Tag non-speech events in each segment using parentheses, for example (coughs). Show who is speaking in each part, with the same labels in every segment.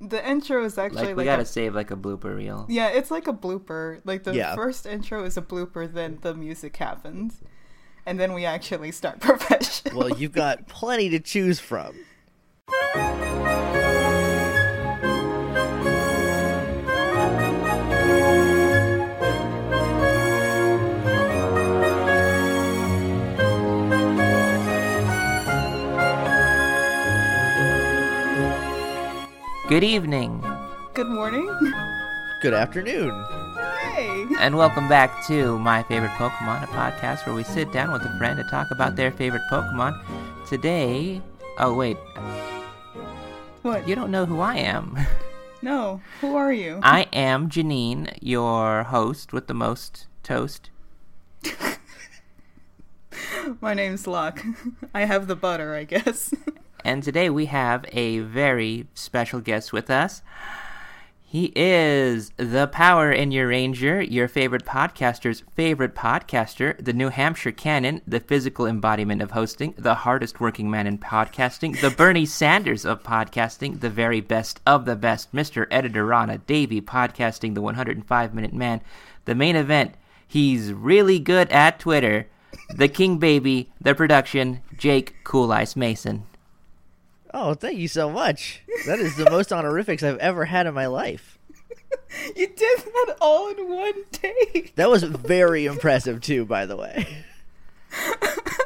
Speaker 1: the intro is actually
Speaker 2: Like
Speaker 1: like,
Speaker 2: we gotta
Speaker 1: a,
Speaker 2: save like a blooper reel.
Speaker 1: yeah, it's like a blooper. Like the
Speaker 3: Yeah.
Speaker 1: first intro is a blooper, then the music happens, and then we actually start (laughs) professional.
Speaker 3: Well, you've got plenty to choose from.
Speaker 2: Good evening,
Speaker 1: Good morning.
Speaker 3: Good afternoon.
Speaker 1: Hey.
Speaker 2: and welcome back to My Favorite Pokemon, a podcast where we sit down with a friend to talk about their favorite Pokemon. Today, oh wait,
Speaker 1: What?
Speaker 2: you don't know who I am. (laughs)
Speaker 1: No. Who are you?
Speaker 2: I am Janine, your host with the most toast. (laughs)
Speaker 1: My name's Locke. (laughs) I have the butter, I guess.
Speaker 2: And today we have a very special guest with us. He is the power in your ranger, your favorite podcaster's favorite podcaster, the New Hampshire canon, the physical embodiment of hosting, the hardest working man in podcasting, the Bernie (laughs) Sanders of podcasting, the very best of the best, Mr. Editorana Davey podcasting, the 105 minute man, the main event. He's really good at Twitter. The King Baby, the production, Jake Cool Ice Mason.
Speaker 3: Oh, thank you so much. That is the most honorifics I've ever had in my life. (laughs)
Speaker 1: you did that all in one take.
Speaker 3: That was very impressive too, by the way.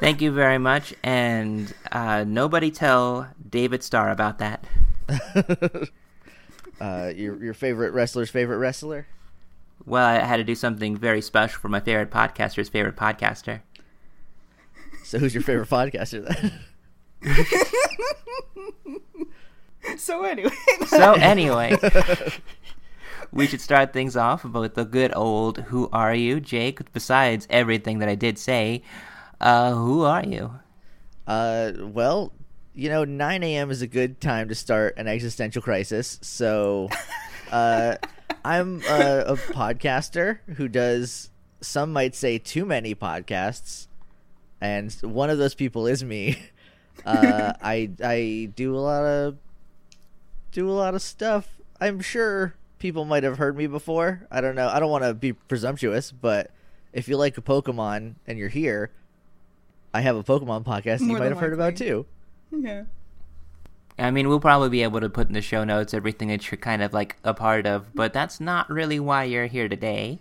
Speaker 2: Thank you very much, and uh, nobody tell David Starr about that. (laughs)
Speaker 3: Uh, your your favorite wrestler's favorite wrestler?
Speaker 2: Well, I had to do something very special for my favorite podcaster's favorite podcaster.
Speaker 3: So who's your favorite podcaster then? (laughs) (laughs)
Speaker 1: So anyway,
Speaker 2: So anyway, we should start things off with the good old "Who are you, Jake?" Besides everything that I did say, uh, who are you?
Speaker 3: Uh, well, you know, 9 a.m. is a good time to start an existential crisis. So, uh, I'm a, a podcaster who does, some might say, too many podcasts, and one of those people is me. (laughs) Uh, I I do a lot of do a lot of stuff. I'm sure people might have heard me before. I don't know. I don't want to be presumptuous, but if you like a Pokemon and you're here, I have a Pokemon podcast that you might
Speaker 1: than
Speaker 3: have heard about too.
Speaker 1: yeah.
Speaker 2: I mean, we'll probably be able to put in the show notes everything that you're kind of like a part of, but that's not really why you're here today.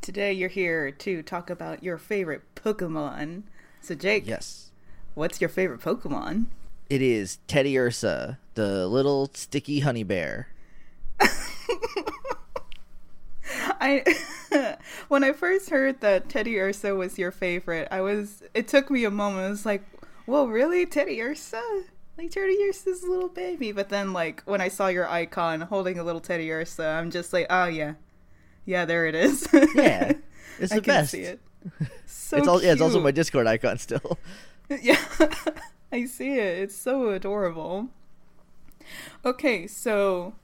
Speaker 1: Today you're here to talk about your favorite Pokemon. So Jake,
Speaker 3: Yes.
Speaker 1: What's your favorite Pokemon?
Speaker 3: It is Teddiursa, the little sticky honey bear. (laughs)
Speaker 1: I (laughs) when I first heard that Teddiursa was your favorite, I was it took me a moment. I was like, "Well, really, Teddiursa? Like Teddy Ursa's a little baby." But then, like when I saw your icon holding a little Teddiursa, I'm just like, "Oh yeah, yeah, there it is."
Speaker 3: Yeah. (laughs) It's
Speaker 1: I
Speaker 3: the
Speaker 1: can
Speaker 3: best.
Speaker 1: see it. So
Speaker 3: it's all yeah, it's also my Discord icon still. (laughs)
Speaker 1: Yeah, (laughs) I see it. It's so adorable. Okay, so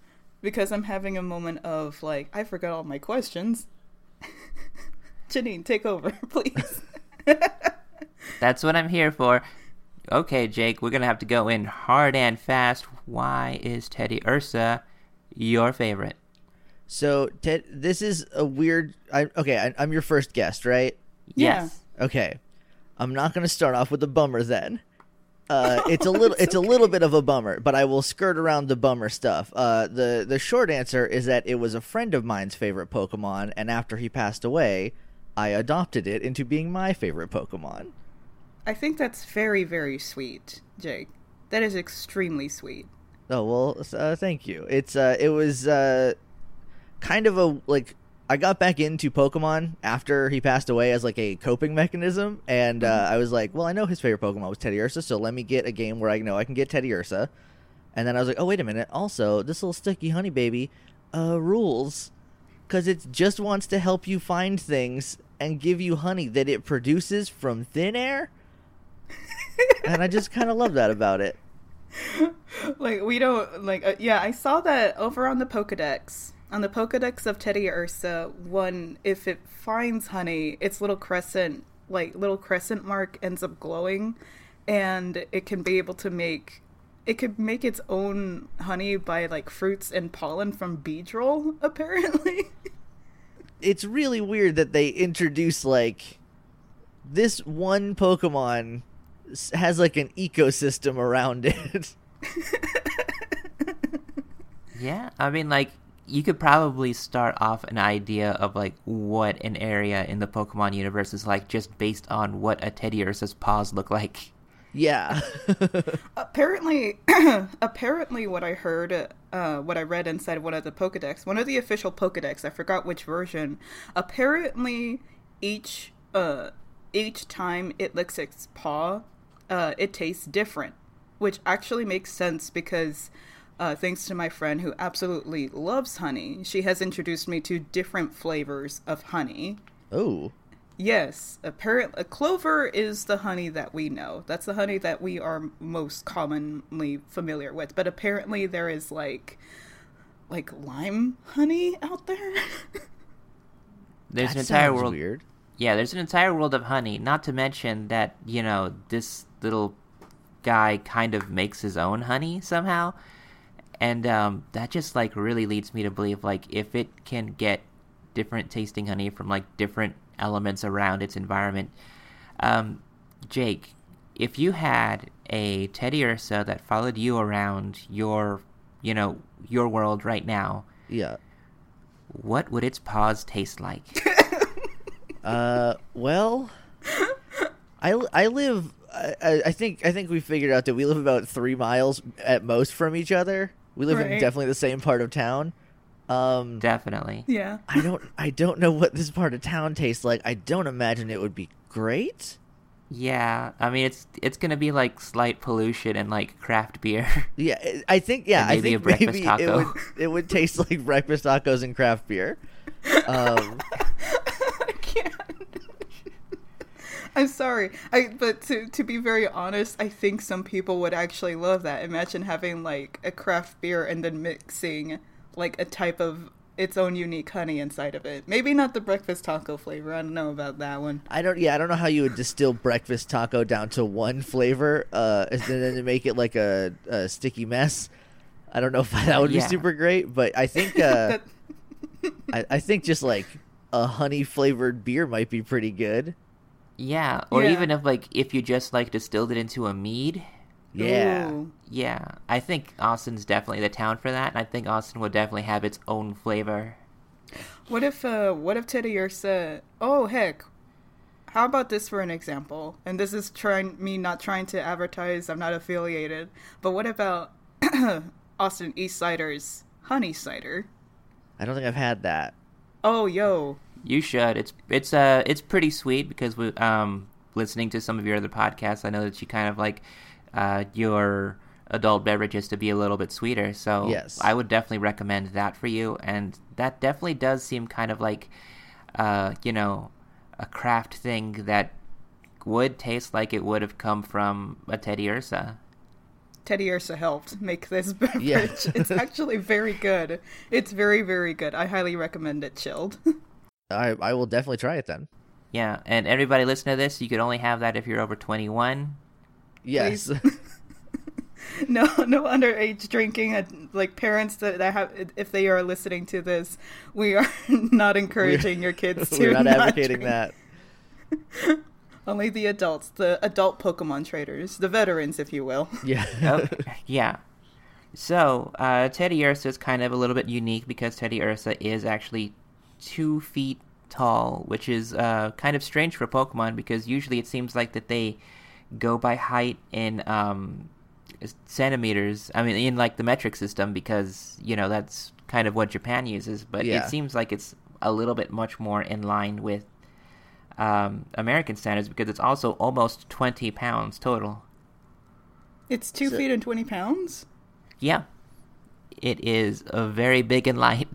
Speaker 1: because I'm having a moment of like, I forgot all my questions. (laughs) Janine, take over, please.
Speaker 2: That's what I'm here for. Okay, Jake, we're gonna have to go in hard and fast. Why is Teddiursa your favorite?
Speaker 3: So Ted, this is a weird. I, okay, I, I'm your first guest, right?
Speaker 1: Yeah.
Speaker 2: Yes.
Speaker 3: Okay, I'm not going to start off with a bummer then. Uh, (laughs) it's a little,
Speaker 1: It's
Speaker 3: it's a little bit of a bummer, but I will skirt around the bummer stuff. Uh, the the short answer is that it was a friend of mine's favorite Pokemon, and after he passed away, I adopted it into being my favorite Pokemon.
Speaker 1: I think that's very, very sweet, Jake. That is extremely sweet.
Speaker 3: Oh well, uh, thank you. It's uh, it was uh, kind of a like I got back into Pokemon after he passed away as like a coping mechanism, and uh, I was like, well, I know his favorite Pokemon was Teddiursa, so let me get a game where I know I can get Teddiursa. And then I was like, oh wait a minute, also this little sticky honey baby, uh, rules, because it just wants to help you find things and give you honey that it produces from thin air. (laughs) and I just kind of love that about it.
Speaker 1: like we don't like uh, yeah i saw that over on the pokedex on the pokedex of teddiursa one if it finds honey its little crescent like little crescent mark ends up glowing and it can be able to make it could make its own honey by like fruits and pollen from Beedrill, (laughs) apparently.
Speaker 3: It's really weird that they introduce like this one Pokemon has like an ecosystem around it. (laughs)
Speaker 2: Yeah, I mean, like you could probably start off an idea of like what an area in the Pokemon universe is like just based on what a Teddiursa's paws look like.
Speaker 3: yeah. (laughs)
Speaker 1: apparently (clears throat) apparently what i heard uh, what i read inside one of the pokedex one of the official pokedex i forgot which version apparently each uh each time it licks its paw uh it tastes different which actually makes sense because uh, thanks to my friend who absolutely loves honey she has introduced me to different flavors of honey
Speaker 3: oh.
Speaker 1: Yes, apparently, clover is the honey that we know. That's the honey that we are most commonly familiar with. But apparently, there is like, like lime honey out there. (laughs)
Speaker 2: There's
Speaker 3: That
Speaker 2: an entire world.
Speaker 3: weird.
Speaker 2: Yeah, there's an entire world of honey. Not to mention that you know this little guy kind of makes his own honey somehow, and um, that just like really leads me to believe like if it can get different tasting honey from like different elements around its environment. Um, Jake, if you had a Teddiursa that followed you around your, you know, your world right now,
Speaker 3: Yeah.
Speaker 2: what would its paws taste like? (laughs)
Speaker 3: Uh, well, I, I live. I, I I think I think we figured out that we live about three miles at most from each other. We live in definitely the same part of town. Um,
Speaker 2: Definitely.
Speaker 1: yeah.
Speaker 3: I don't I don't know what this part of town tastes like. I don't imagine it would be great.
Speaker 2: Yeah, I mean it's it's gonna be like slight pollution and like craft beer. (laughs)
Speaker 3: Yeah, I- I think yeah,
Speaker 2: And
Speaker 3: I
Speaker 2: maybe a
Speaker 3: think
Speaker 2: breakfast
Speaker 3: maybe it
Speaker 2: taco.
Speaker 3: would (laughs) it would taste like breakfast tacos and craft beer. (laughs) Um,
Speaker 1: I can't. I'm sorry. I but to to be very honest, I think some people would actually love that. Imagine having like a craft beer and then mixing like a type of its own unique honey inside of it. Maybe not the breakfast taco flavor. I don't know about that one.
Speaker 3: I don't yeah, I don't know how you would distill breakfast taco down to one flavor uh and then to make it like a, a sticky mess. I don't know if (laughs) that would
Speaker 2: Yeah.
Speaker 3: be super great, but I think (laughs) uh I, I think just like a honey flavored beer might be pretty good.
Speaker 2: Yeah, or
Speaker 1: Yeah.
Speaker 2: even if like if you just like distilled it into a mead.
Speaker 3: Yeah.
Speaker 1: Ooh.
Speaker 2: Yeah, I think Austin's definitely the town for that, and I think Austin would definitely have its own flavor.
Speaker 1: What if uh what if Teddiursa Oh heck. How about this for an example? And this is trying me not trying to advertise, I'm not affiliated. But what about (coughs) Austin Eastciders honey cider?
Speaker 3: I don't think I've had that.
Speaker 1: Oh yo.
Speaker 2: You should. It's it's uh it's pretty sweet because we um listening to some of your other podcasts, I know that you kind of like uh your adult beverages to be a little bit sweeter. So
Speaker 3: Yes.
Speaker 2: I would definitely recommend that for you, and that definitely does seem kind of like uh you know a craft thing that would taste like it would have come from a Teddiursa.
Speaker 1: Teddy Ursa helped make this (laughs) beverage.
Speaker 3: Yeah.
Speaker 1: it's actually very good. It's very, very good. I highly recommend it chilled. (laughs)
Speaker 3: I I will definitely try it then.
Speaker 2: Yeah, and everybody listen to this, you could only have that if you're over 21.
Speaker 3: Yes. (laughs)
Speaker 1: no, no underage drinking. Uh, Like parents that, that have, if they are listening to this, we are (laughs) not encouraging your kids (laughs) to.
Speaker 3: We're not advocating
Speaker 1: drink.
Speaker 3: that.
Speaker 1: Only the adults, the adult Pokemon traders, the veterans, if you will.
Speaker 3: Yeah.
Speaker 2: Oh, yeah. So, uh, Teddiursa is kind of a little bit unique because Teddiursa is actually two feet tall, which is uh, kind of strange for Pokemon because usually it seems like that they go by height in um, centimeters. I mean, in like the metric system because you know that's kind of what Japan uses. But
Speaker 3: Yeah.
Speaker 2: it seems like it's a little bit much more in line with um, American standards because it's also almost twenty pounds total.
Speaker 1: It's two
Speaker 3: So-
Speaker 1: feet and twenty pounds.
Speaker 2: Yeah. It is a very big and light.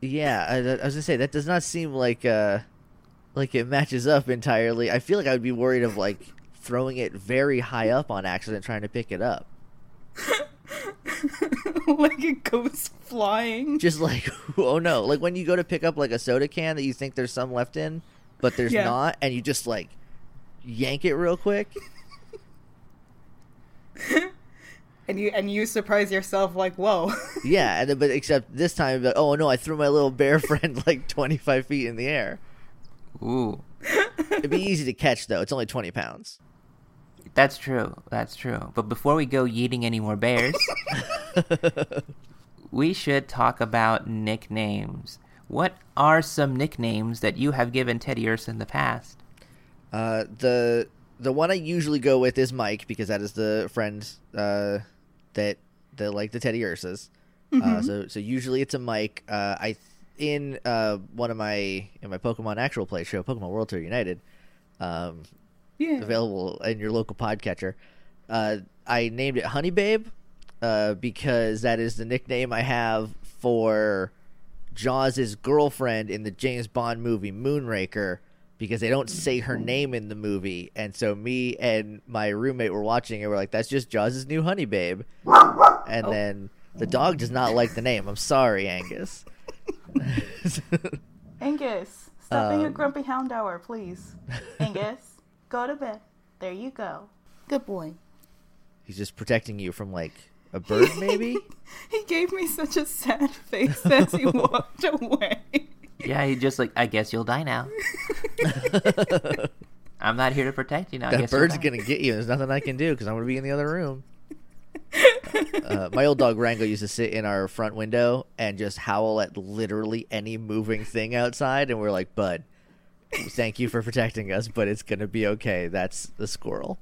Speaker 3: Yeah, I, I was gonna say that does not seem like uh like it matches up entirely. I feel like I would be worried of like throwing it very high up on accident trying to pick it up. (laughs)
Speaker 1: like it goes flying.
Speaker 3: Just like (laughs) oh no, like when you go to pick up like a soda can that you think there's some left in, but there's
Speaker 1: Yeah.
Speaker 3: not, and you just like yank it real quick. (laughs)
Speaker 1: and you and you surprise yourself like, whoa. (laughs)
Speaker 3: Yeah, and then, but except this time, like, oh no, I threw my little bear (laughs) friend like 25 feet in the air.
Speaker 2: Ooh,
Speaker 3: It'd be easy to catch though. It's only 20 pounds.
Speaker 2: that's true. That's true. But before we go yeeting any more bears, (laughs) we should talk about nicknames. What are some nicknames that you have given Teddiursa in the past?
Speaker 3: Uh, the the one I usually go with is Mike because that is the friend uh, that that like the Teddiursas. Uh, so so usually it's a mic. Uh, I in uh, one of my in my Pokemon actual play show, Pokemon World Tour United, um,
Speaker 1: yeah.
Speaker 3: available in your local podcatcher. Uh, I named it Honey Babe uh, because that is the nickname I have for Jaws' girlfriend in the James Bond movie Moonraker because they don't say her name in the movie. And so me and my roommate were watching it. We're like, that's just Jaws' new Honey Babe. And then the dog does not like the name. I'm sorry, Angus. (laughs)
Speaker 1: Angus, stop being a
Speaker 3: Um,
Speaker 1: grumpy Houndour, please. Angus, go to bed. There you go. Good boy.
Speaker 3: He's just protecting you from like a bird, maybe? (laughs)
Speaker 1: He gave me such a sad face as he (laughs) walked away.
Speaker 2: Yeah, he just like, I guess you'll die now. (laughs) I'm not here to protect you now. I
Speaker 3: that
Speaker 2: guess you'll
Speaker 3: bird's
Speaker 2: die.
Speaker 3: gonna get you. There's nothing I can do because I'm gonna be in the other room. (laughs) uh, my old dog Rango used to sit in our front window and just howl at literally any moving thing outside, and we're like, "Bud, thank you for protecting us, but it's gonna be okay." That's the squirrel.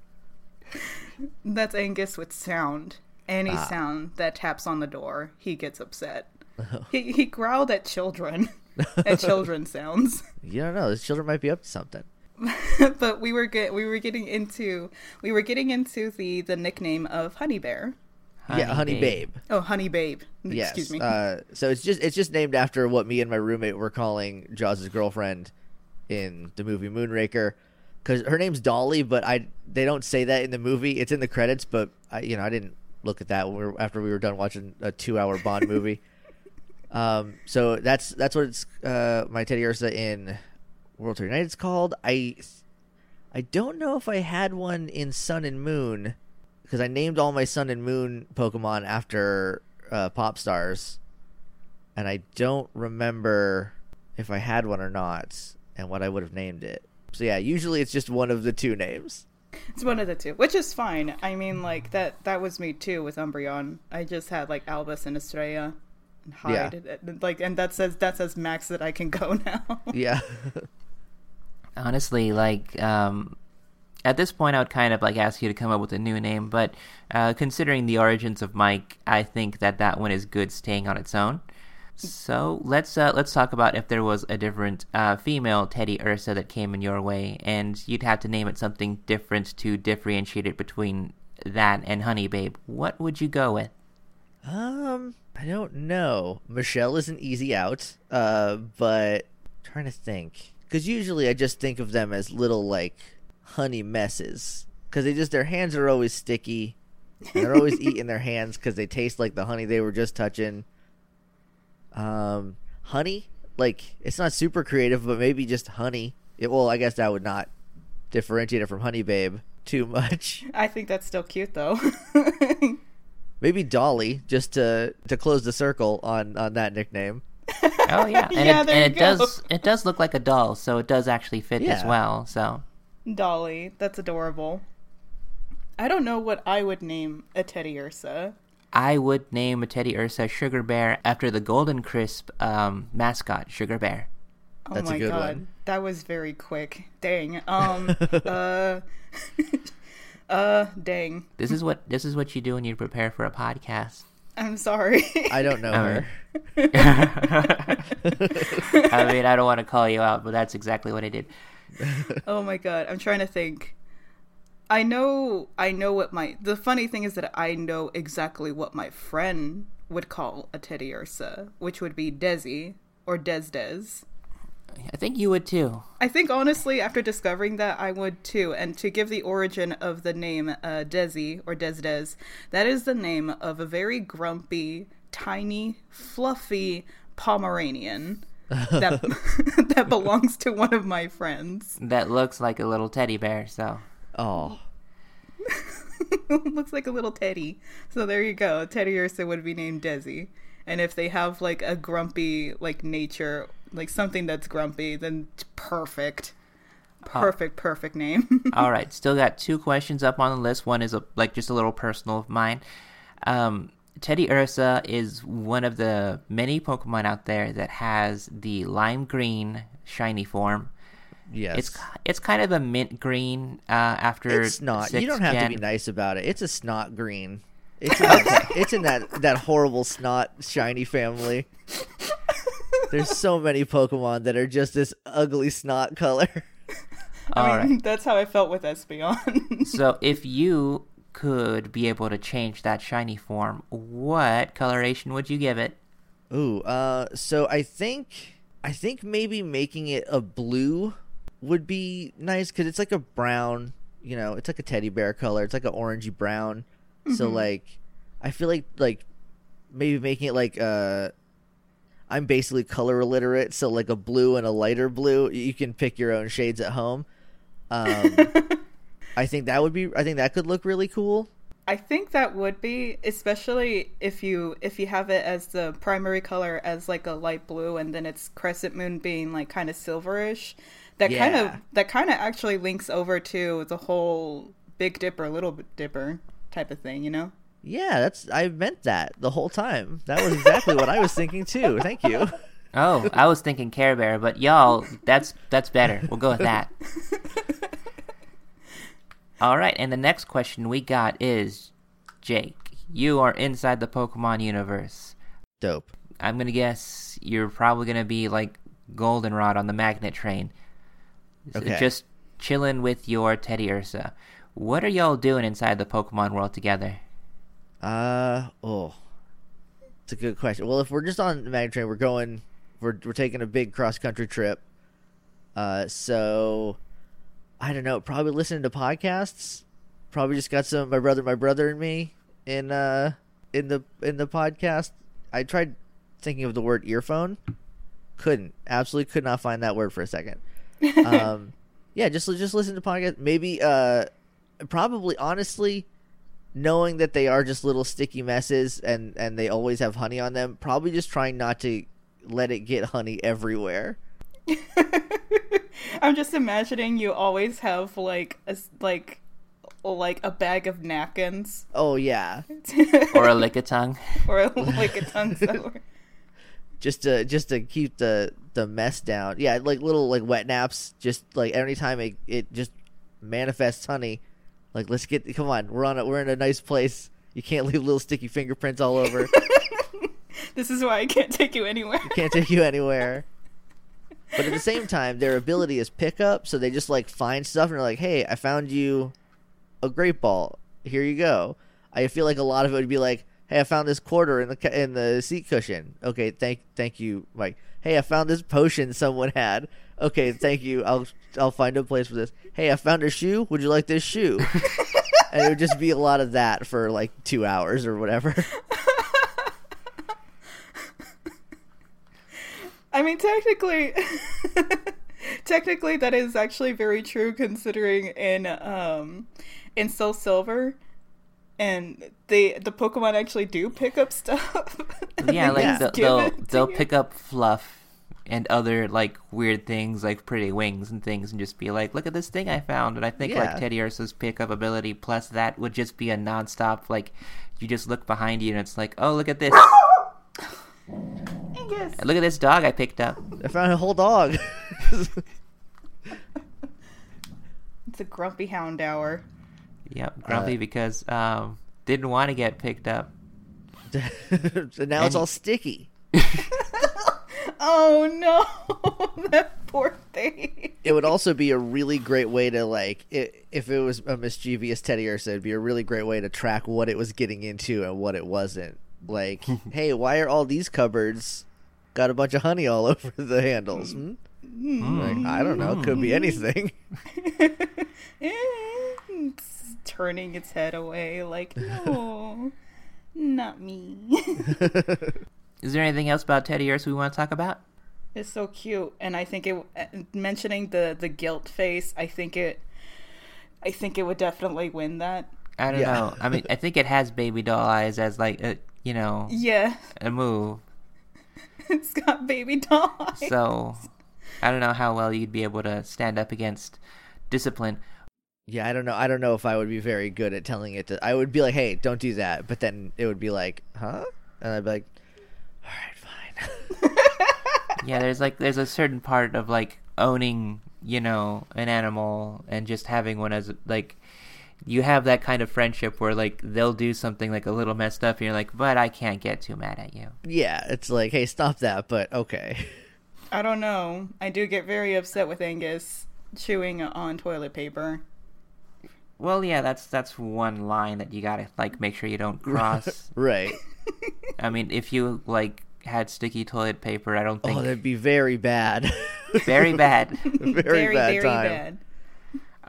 Speaker 1: That's Angus with sound. Any
Speaker 3: Ah.
Speaker 1: sound that taps on the door, he gets upset. (laughs) he, he growled at children, (laughs) at children sounds.
Speaker 3: You don't know. Those children might be up to something. (laughs)
Speaker 1: but we were get we were getting into we were getting into the the nickname of Honey Bear.
Speaker 3: yeah, Honey Babe.
Speaker 1: Oh, Honey Babe.
Speaker 3: Yes.
Speaker 1: Excuse me.
Speaker 3: Uh, so it's just it's just named after what me and my roommate were calling Jaws' girlfriend in the movie Moonraker, because her name's Dolly, but I they don't say that in the movie. It's in the credits, but I you know I didn't look at that when we were, after we were done watching a two hour Bond (laughs) movie. Um, so that's that's what it's uh, my Teddiursa in World Tour United's called. I I don't know if I had one in Sun and Moon because I named all my Sun and Moon Pokemon after uh, pop stars, and I don't remember if I had one or not, and what I would have named it. So yeah, usually it's just one of the two names.
Speaker 1: it's one of the two, which is fine. I mean, like that that was me too with Umbreon. I just had like Albus and Estrella and Hyde, and, like, and that says that says max that I can (laughs) go now.
Speaker 3: Yeah, (laughs)
Speaker 2: honestly like um at this point i would kind of like ask you to come up with a new name but uh considering the origins of mike i think that that one is good staying on its own. So let's uh let's talk about if there was a different uh female teddiursa that came in your way and you'd have to name it something different to differentiate it between that and honey babe. What would you go with
Speaker 3: um, I don't know. Michelle is an easy out, uh, but trying to think because usually I just think of them as little like honey messes because they just their hands are always sticky. They're always (laughs) eating their hands because they taste like the honey they were just touching. Um, honey, like it's not super creative, but maybe just honey. It, well, I guess that would not differentiate it from Honey Babe too much.
Speaker 1: I think that's still cute though. (laughs)
Speaker 3: maybe Dolly, just to to close the circle on on that nickname. (laughs)
Speaker 2: oh yeah and
Speaker 1: Yeah,
Speaker 2: it,
Speaker 1: there
Speaker 2: and
Speaker 1: you
Speaker 2: it
Speaker 1: go.
Speaker 2: does it does look like a doll so it does actually fit as well so
Speaker 1: Dolly, that's adorable. I don't know what I would name a Teddiursa.
Speaker 2: I would name a Teddiursa Sugar Bear after the Golden Crisp um, mascot, Sugar Bear.
Speaker 1: Oh
Speaker 3: That's a
Speaker 1: my
Speaker 3: good
Speaker 1: god,
Speaker 3: one.
Speaker 1: that was very quick. Dang. Um. (laughs) uh. (laughs) uh. Dang.
Speaker 2: This is what this is what you do when you prepare for a podcast.
Speaker 1: I'm sorry.
Speaker 3: I don't know her. (laughs)
Speaker 2: I mean, I don't want to call you out, but that's exactly what I did. (laughs)
Speaker 1: oh my god, I'm trying to think. I know. I know what my. The funny thing is that I know exactly what my friend would call a Teddiursa, which would be Desi or Des Des.
Speaker 2: I think you would too.
Speaker 1: I think honestly, after discovering that, I would too. And to give the origin of the name uh, Desi or Des Des, that is the name of a very grumpy, tiny, fluffy Pomeranian (laughs) that (laughs) that belongs to one of my friends.
Speaker 2: That looks like a little teddy bear. So
Speaker 3: Oh, (laughs)
Speaker 1: looks like a little teddy. So there you go. Teddiursa would be named Desi. And if they have like a grumpy like nature, like something that's grumpy, then it's perfect. Perfect, perfect name. (laughs)
Speaker 2: All right, still got two questions up on the list. One is a, like just a little personal of mine. Um, Teddiursa is one of the many Pokemon out there that has the lime green shiny form.
Speaker 3: Yes.
Speaker 2: It's it's kind of a mint green uh, after.
Speaker 3: It's not. You don't have to be nice about it. It's a snot green. It's (laughs) in, that, it's in that that horrible snot shiny family. (laughs) There's so many Pokemon that are just this ugly snot color.
Speaker 2: All (laughs)
Speaker 1: I
Speaker 2: right.
Speaker 1: that's how I felt with Espeon. (laughs)
Speaker 2: So if you could be able to change that shiny form, what coloration would you give it?
Speaker 3: Ooh, uh, so I think I think maybe making it a blue would be nice because it's like a brown. You know, it's like a teddy bear color. It's like an orangey brown. So like, I feel like like maybe making it like uh, I'm basically color illiterate. So like a blue and a lighter blue. You can pick your own shades at home. Um, (laughs) I think that would be. I think that could look really cool.
Speaker 1: I think that would be, especially if you if you have it as the primary color as like a light blue, and then it's crescent moon being like kind of silverish. That kind of that kind of actually links over to the whole Big Dipper, Little Dipper type of thing, you know?
Speaker 3: Yeah, that's I meant that the whole time. That was exactly what I was thinking too. Thank you. (laughs)
Speaker 2: Oh, I was thinking Care Bear, but y'all, that's that's better. We'll go with that. (laughs) All right, and the next question we got is Jake. You are inside the Pokemon universe.
Speaker 3: Dope.
Speaker 2: I'm gonna guess you're probably gonna be like Goldenrod on the magnet train. So
Speaker 3: Okay.
Speaker 2: Just chilling with your Teddiursa. What are y'all doing inside the Pokemon world together?
Speaker 3: Uh oh, it's a good question. Well, if we're just on the Magnet Train, we're going, we're we're taking a big cross country trip. Uh, so I don't know. Probably listening to podcasts. Probably just got some my brother, my brother and me in uh in the in the podcast. I tried thinking of the word earphone. Couldn't absolutely could not find that word for a second. (laughs) um, yeah, just just listen to podcast. Maybe uh, probably honestly knowing that they are just little sticky messes and and they always have honey on them probably just trying not to let it get honey everywhere (laughs)
Speaker 1: I'm just imagining you always have like a s- like like a bag of napkins
Speaker 3: oh yeah (laughs)
Speaker 2: Or a Lickitung?
Speaker 1: or like a tongue sour. (laughs)
Speaker 3: just to just to keep the the mess down yeah like little like wet naps just like anytime it, it just manifests honey like let's get come on we're on a, we're in a nice place you can't leave little sticky fingerprints all over (laughs)
Speaker 1: This is why I can't take you anywhere.
Speaker 3: can't take you anywhere. But at the same time, their ability is pickup, so they just like find stuff and they're like, "Hey, I found you a great ball. Here you go." I feel like a lot of it would be like, "Hey, I found this quarter in the in the seat cushion. Okay, thank thank you, Mike. Hey, I found this potion someone had. Okay, thank you. I'll I'll find a place for this. Hey, I found a shoe. Would you like this shoe?" (laughs) and it would just be a lot of that for like two hours or whatever. (laughs)
Speaker 1: I mean, technically, (laughs) technically that is actually very true considering in um in Soul Silver and they the Pokemon actually do pick up stuff.
Speaker 2: Yeah, like
Speaker 1: just
Speaker 2: they'll they'll, they'll pick up fluff and other like weird things like pretty wings and things and just be like, look at this thing I found. And I think like Teddiursa's pickup ability plus that would just be a nonstop like you just look behind you and it's like, oh look at this,
Speaker 1: Angus.
Speaker 2: look at this dog I picked up.
Speaker 3: I found a whole dog. (laughs)
Speaker 1: It's a grumpy Houndour.
Speaker 2: Yep, grumpy
Speaker 3: Uh,
Speaker 2: because um didn't want to get picked up. (laughs)
Speaker 3: so now it's all sticky. (laughs) (laughs)
Speaker 1: Oh no, (laughs) that poor thing.
Speaker 3: It would also be a really great way to like, i if it was a mischievous teddiursa, it'd be a really great way to track what it was getting into and what it wasn't. Like, (laughs) hey, why are all these cupboards got a bunch of honey all over the handles? Hmm? Like, I don't know. It could be anything.
Speaker 1: it's turning its head away like no, not me.
Speaker 2: Is there anything else about Teddiursa we want to talk about?
Speaker 1: It's so cute, and I think it uh, mentioning the the guilt face. I think it, I think it would definitely win that
Speaker 2: I don't
Speaker 3: Yeah.
Speaker 2: know. I mean, I think it has baby doll eyes as like a you know
Speaker 1: Yeah,
Speaker 2: a move. (laughs)
Speaker 1: it's got baby doll eyes.
Speaker 2: So I don't know how well you'd be able to stand up against discipline.
Speaker 3: Yeah, I don't know. I don't know if I would be very good at telling it to. I would be like, "Hey, don't do that," but then it would be like, "Huh?" And I'd be like, "All right, fine." (laughs)
Speaker 2: Yeah, there's like there's a certain part of like owning, you know, an animal and just having one as like you have that kind of friendship where like they'll do something like a little messed up and you're like, "But I can't get too mad at you."
Speaker 3: yeah, it's like, "Hey, stop that!" But okay. (laughs)
Speaker 1: I don't know. I do get very upset with Angus chewing on toilet paper.
Speaker 2: Well, yeah, that's that's one line that you got to like make sure you don't (laughs) cross.
Speaker 3: right.
Speaker 2: I mean, if you like had sticky toilet paper, I don't think
Speaker 3: Oh, that'd be very bad. (laughs) (laughs)
Speaker 2: very bad.
Speaker 3: very,
Speaker 1: very,
Speaker 3: bad
Speaker 1: very
Speaker 3: time.
Speaker 1: bad.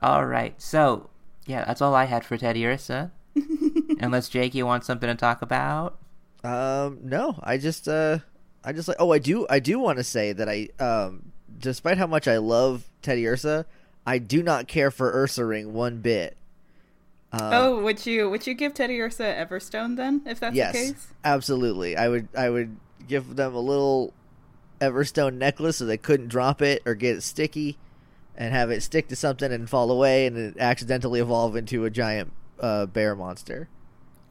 Speaker 2: All right. So, yeah, that's all I had for Teddiursa. (laughs) Unless Jake, you want something to talk about?
Speaker 3: Um, no, I just, uh, I just like. Oh, I do, I do want to say that I, um, despite how much I love Teddiursa, I do not care for Ursaring one bit. Um,
Speaker 1: oh, would you would you give Teddiursa Everstone then, if that's
Speaker 3: yes,
Speaker 1: the case?
Speaker 3: absolutely. I would, I would give them a little Everstone necklace so they couldn't drop it or get it sticky, and have it stick to something and fall away, and it accidentally evolve into a giant uh, bear monster.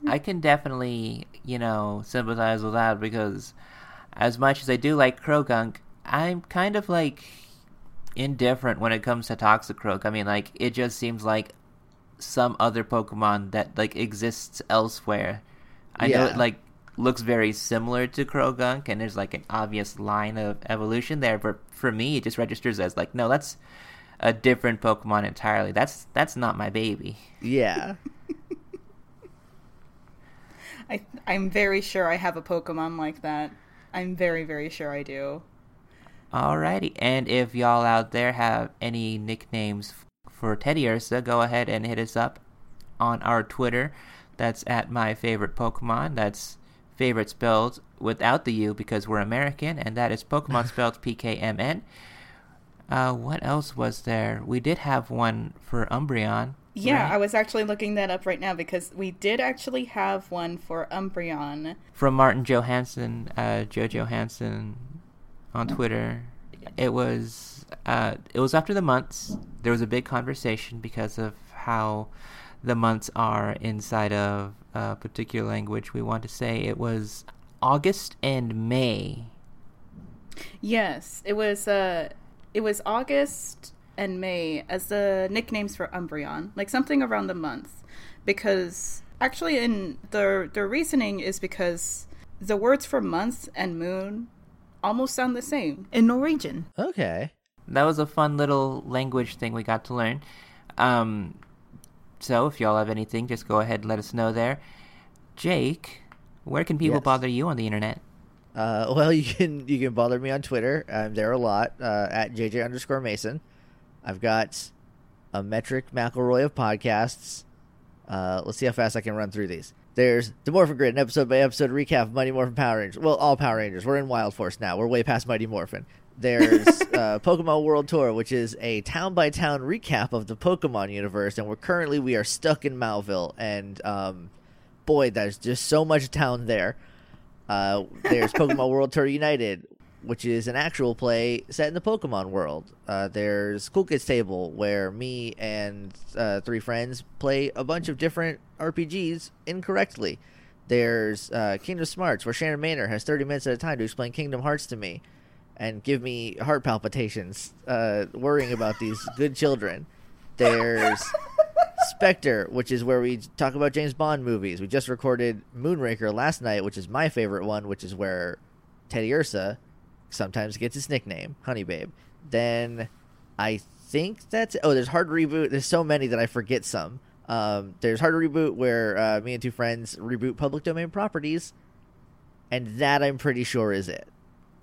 Speaker 2: I can definitely, you know, sympathize with that because as much as I do like Croagunk, I'm kind of like indifferent when it comes to Toxicroak. I mean, like, it just seems like some other Pokemon that, like, exists elsewhere. I know
Speaker 3: Yeah.
Speaker 2: it, like, looks very similar to Croagunk, and there's, like, an obvious line of evolution there, but for me, it just registers as, like, no, that's a different Pokemon entirely. That's that's not my baby.
Speaker 3: Yeah. (laughs)
Speaker 1: I I'm very sure I have a Pokemon like that. I'm very very sure I do.
Speaker 2: Alrighty, and if y'all out there have any nicknames for Teddiursa, go ahead and hit us up on our Twitter. That's at my favorite Pokemon. That's favorite spelled without the U because we're American, and that is Pokemon (laughs) spelled P K M N. Uh, what else was there? We did have one for Umbreon.
Speaker 1: Yeah,
Speaker 2: right?
Speaker 1: I was actually looking that up right now because we did actually have one for Umbreon.
Speaker 2: from Martin Johansson, uh, Joe Johansson, on Twitter. It was uh, it was after the months. There was a big conversation because of how the months are inside of a particular language. We want to say it was August and May.
Speaker 1: Yes, it was uh it was August and May as the nicknames for Umbreon, like something around the month. Because actually in the the reasoning is because the words for month and moon almost sound the same in Norwegian.
Speaker 3: Okay.
Speaker 2: That was a fun little language thing we got to learn. Um, so if y'all have anything, just go ahead and let us know there. Jake, where can people
Speaker 3: Yes.
Speaker 2: bother you on the internet?
Speaker 3: Uh, (laughs) well, you can you can bother me on Twitter. I'm there a lot uh, at JJ underscore Mason. I've got a metric McElroy of podcasts. Uh, let's see how fast I can run through these. There's the Morphin Grid, an episode by episode recap of Mighty Morphin Power Rangers. Well, all Power Rangers. We're in Wild Force now. We're way past Mighty Morphin. There's (laughs) uh, Pokemon World Tour, which is a town by town recap of the Pokemon universe, and we're currently we are stuck in Mauville, and um, boy, there's just so much town there. Uh, there's (laughs) Pokemon World Tour United, which is an actual play set in the Pokemon world. Uh, there's Cool Kids Table, where me and uh, three friends play a bunch of different RPGs incorrectly. There's uh, Kingdom Smarts, where Shannon Manor has 30 minutes at a time to explain Kingdom Hearts to me and give me heart palpitations, uh, worrying about these good children. There's Spectre, which is where we talk about James Bond movies. We just recorded Moonraker last night, which is my favorite one, which is where Teddiursa sometimes gets his nickname, Honey Babe. Then I think that's oh, there's Hard Reboot. There's so many that I forget some. Um, there's Hard Reboot where uh, me and two friends reboot public domain properties, and that I'm pretty sure is it.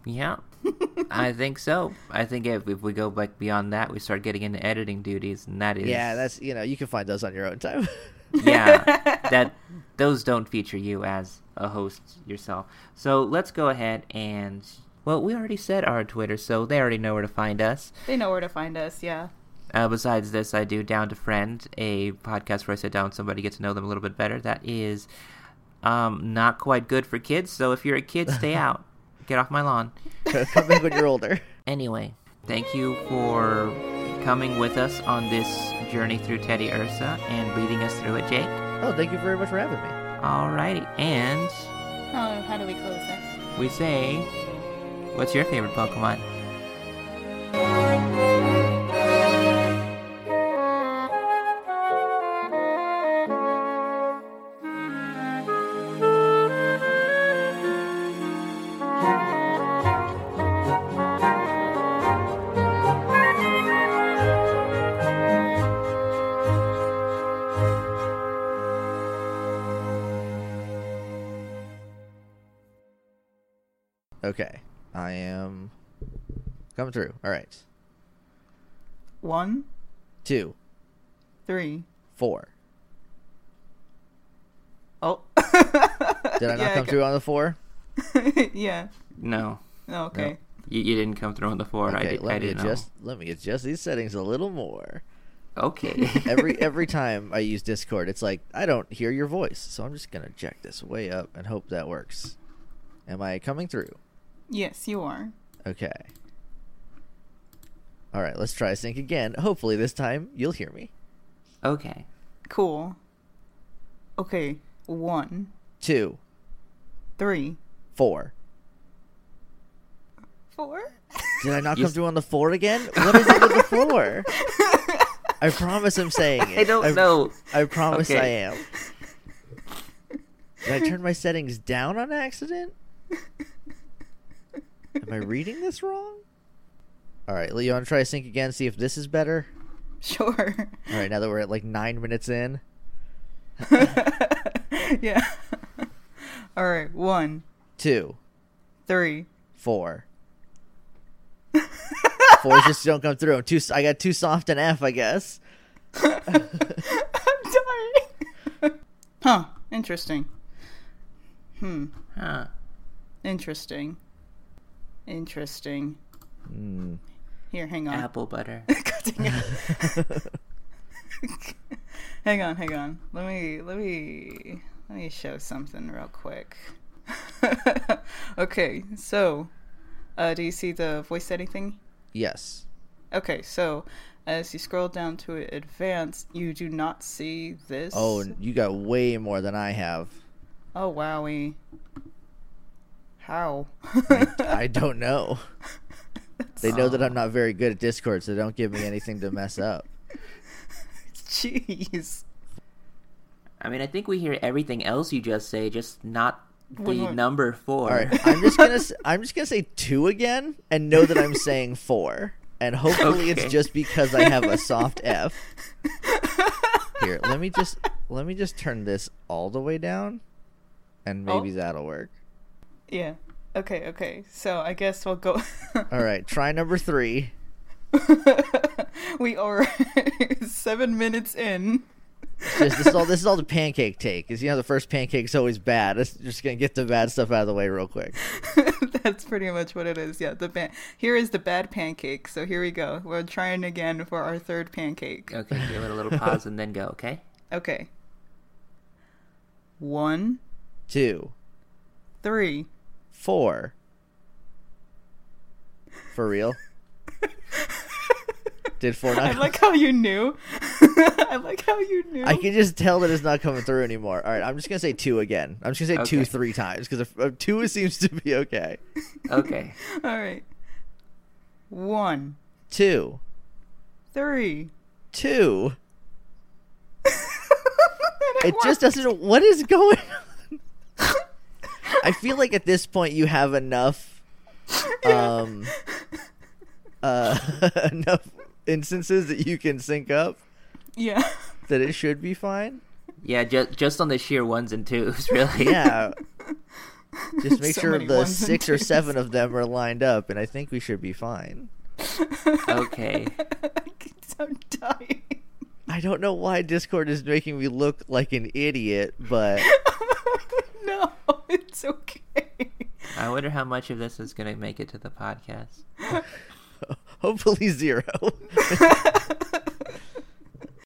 Speaker 2: Yeah, (laughs) I think so. I think if, if we go like beyond that, we start getting into editing duties, and that is
Speaker 3: Yeah, that's you know you can find those on your own time. (laughs)
Speaker 2: yeah (laughs) that those don't feature you as a host yourself. So let's go ahead and well, we already said our Twitter, so they already know where to find us.
Speaker 1: They know where to find us, yeah.
Speaker 2: Uh, besides this, I do Down to Friend, a podcast where I sit down with somebody, get to know them a little bit better. That is um, not quite good for kids, so if you're a kid, stay out. Get off my lawn. (laughs)
Speaker 3: Come back when you're older.
Speaker 2: Anyway, thank you for coming with us on this journey through Teddiursa and leading us through it, Jake.
Speaker 3: Oh, thank you very much for having me.
Speaker 2: Alrighty, and
Speaker 1: Oh, how do we close that?
Speaker 2: we say, what's your favorite Pokemon?
Speaker 3: Through. All right,
Speaker 1: One,
Speaker 3: two,
Speaker 1: three.
Speaker 3: four.
Speaker 1: Oh. (laughs)
Speaker 3: Did I not
Speaker 1: Yeah,
Speaker 3: come
Speaker 1: got-
Speaker 3: through on the four? (laughs)
Speaker 1: yeah.
Speaker 2: No,
Speaker 1: Oh, okay.
Speaker 2: you, you didn't come through on the four. I,
Speaker 3: Okay,
Speaker 2: did,
Speaker 3: let
Speaker 2: I
Speaker 3: me
Speaker 2: didn't
Speaker 3: adjust. Let me adjust these settings a little more.
Speaker 2: Okay. (laughs)
Speaker 3: every every time I use Discord, it's like I don't hear your voice, so I'm just gonna jack this way up and hope that works. Am I coming through?
Speaker 1: Yes, you are.
Speaker 3: Okay. All right, let's try sync again. Hopefully this time you'll hear me.
Speaker 2: okay.
Speaker 1: Cool. Okay. One,
Speaker 3: Two,
Speaker 1: three,
Speaker 3: four.
Speaker 1: four.
Speaker 3: Did I not (laughs)
Speaker 2: You
Speaker 3: come
Speaker 2: s-
Speaker 3: through on the four again? What is it with the four? I promise I'm saying (laughs) it.
Speaker 2: I don't know.
Speaker 3: I promise I am. Did I turn my settings down on accident? Am I reading this wrong? All right, you want to try sync again? See if this is better. (laughs)
Speaker 1: Sure.
Speaker 3: All right, now that we're at like nine minutes in, (laughs)
Speaker 1: yeah. (laughs) All right, one,
Speaker 3: two,
Speaker 1: three,
Speaker 3: four. four. Fours just don't come through. I'm too. I got too soft an F, I guess.
Speaker 1: I'm dying. huh. Interesting. Hmm.
Speaker 2: Huh.
Speaker 1: Interesting. Interesting.
Speaker 3: Hmm.
Speaker 1: Here, hang on.
Speaker 2: Apple butter. (laughs)
Speaker 1: God dang it. (laughs) hang on, hang on. Let me let me let me show something real quick. (laughs) okay, so uh, do you see the voice setting thing?
Speaker 3: Yes.
Speaker 1: Okay, so as you scroll down to advanced, you do not see this.
Speaker 3: Oh, you got way more than I have.
Speaker 1: oh wowie. How?
Speaker 3: I don't know. (laughs) They know that I'm not very good at Discord, so don't give me anything to mess up. (laughs)
Speaker 1: Jeez.
Speaker 2: I mean, I think we hear everything else you just say, just not the
Speaker 1: Wait, wait.
Speaker 2: number four.
Speaker 3: All right, I'm just gonna (laughs) I'm just gonna say two again, and know that I'm saying four, and hopefully
Speaker 2: Okay.
Speaker 3: it's just because I have a soft F. Here, let me just let me just turn this all the way down, and maybe
Speaker 1: Oh.
Speaker 3: that'll work.
Speaker 1: Yeah. Okay, okay. So I guess we'll go. (laughs)
Speaker 3: All right, try number three.
Speaker 1: we are (laughs) seven minutes in.
Speaker 3: Just, this is all this is all the (laughs) pancake take. Is you know the first pancake's always bad. It's just gonna get the bad stuff out of the way real quick.
Speaker 1: That's pretty much what it is. Yeah, the ban- here is the bad pancake. So here we go. We're trying again for our third pancake.
Speaker 2: Okay, give it a little pause and then go, okay?
Speaker 1: Okay. One,
Speaker 3: Two,
Speaker 1: three.
Speaker 3: Four. For real? Did four (laughs)
Speaker 1: I
Speaker 3: not?
Speaker 1: like how you knew. (laughs) I like how you knew.
Speaker 3: I can just tell that it's not coming through anymore. All right, I'm just gonna say two again. I'm just gonna say two three times because uh, two (laughs) seems to be okay.
Speaker 2: Okay.
Speaker 1: All right. One,
Speaker 3: Two,
Speaker 1: three.
Speaker 3: two.
Speaker 1: And
Speaker 3: It just doesn't. What is going on? I feel like at this point you have enough, (laughs) um, uh, (laughs) enough instances that you can sync up
Speaker 1: Yeah.
Speaker 3: that it should be fine.
Speaker 2: Yeah, just just on the sheer ones and twos, (laughs) really.
Speaker 3: Yeah. Just make
Speaker 1: So
Speaker 3: sure the six or seven of them are lined up, and I think we should be fine.
Speaker 2: Okay.
Speaker 1: I'm dying.
Speaker 3: I don't know why Discord is making me look like an idiot, but (laughs)
Speaker 1: no, it's okay.
Speaker 2: I wonder how much of this is going to make it to the podcast. (laughs)
Speaker 3: hopefully zero. (laughs)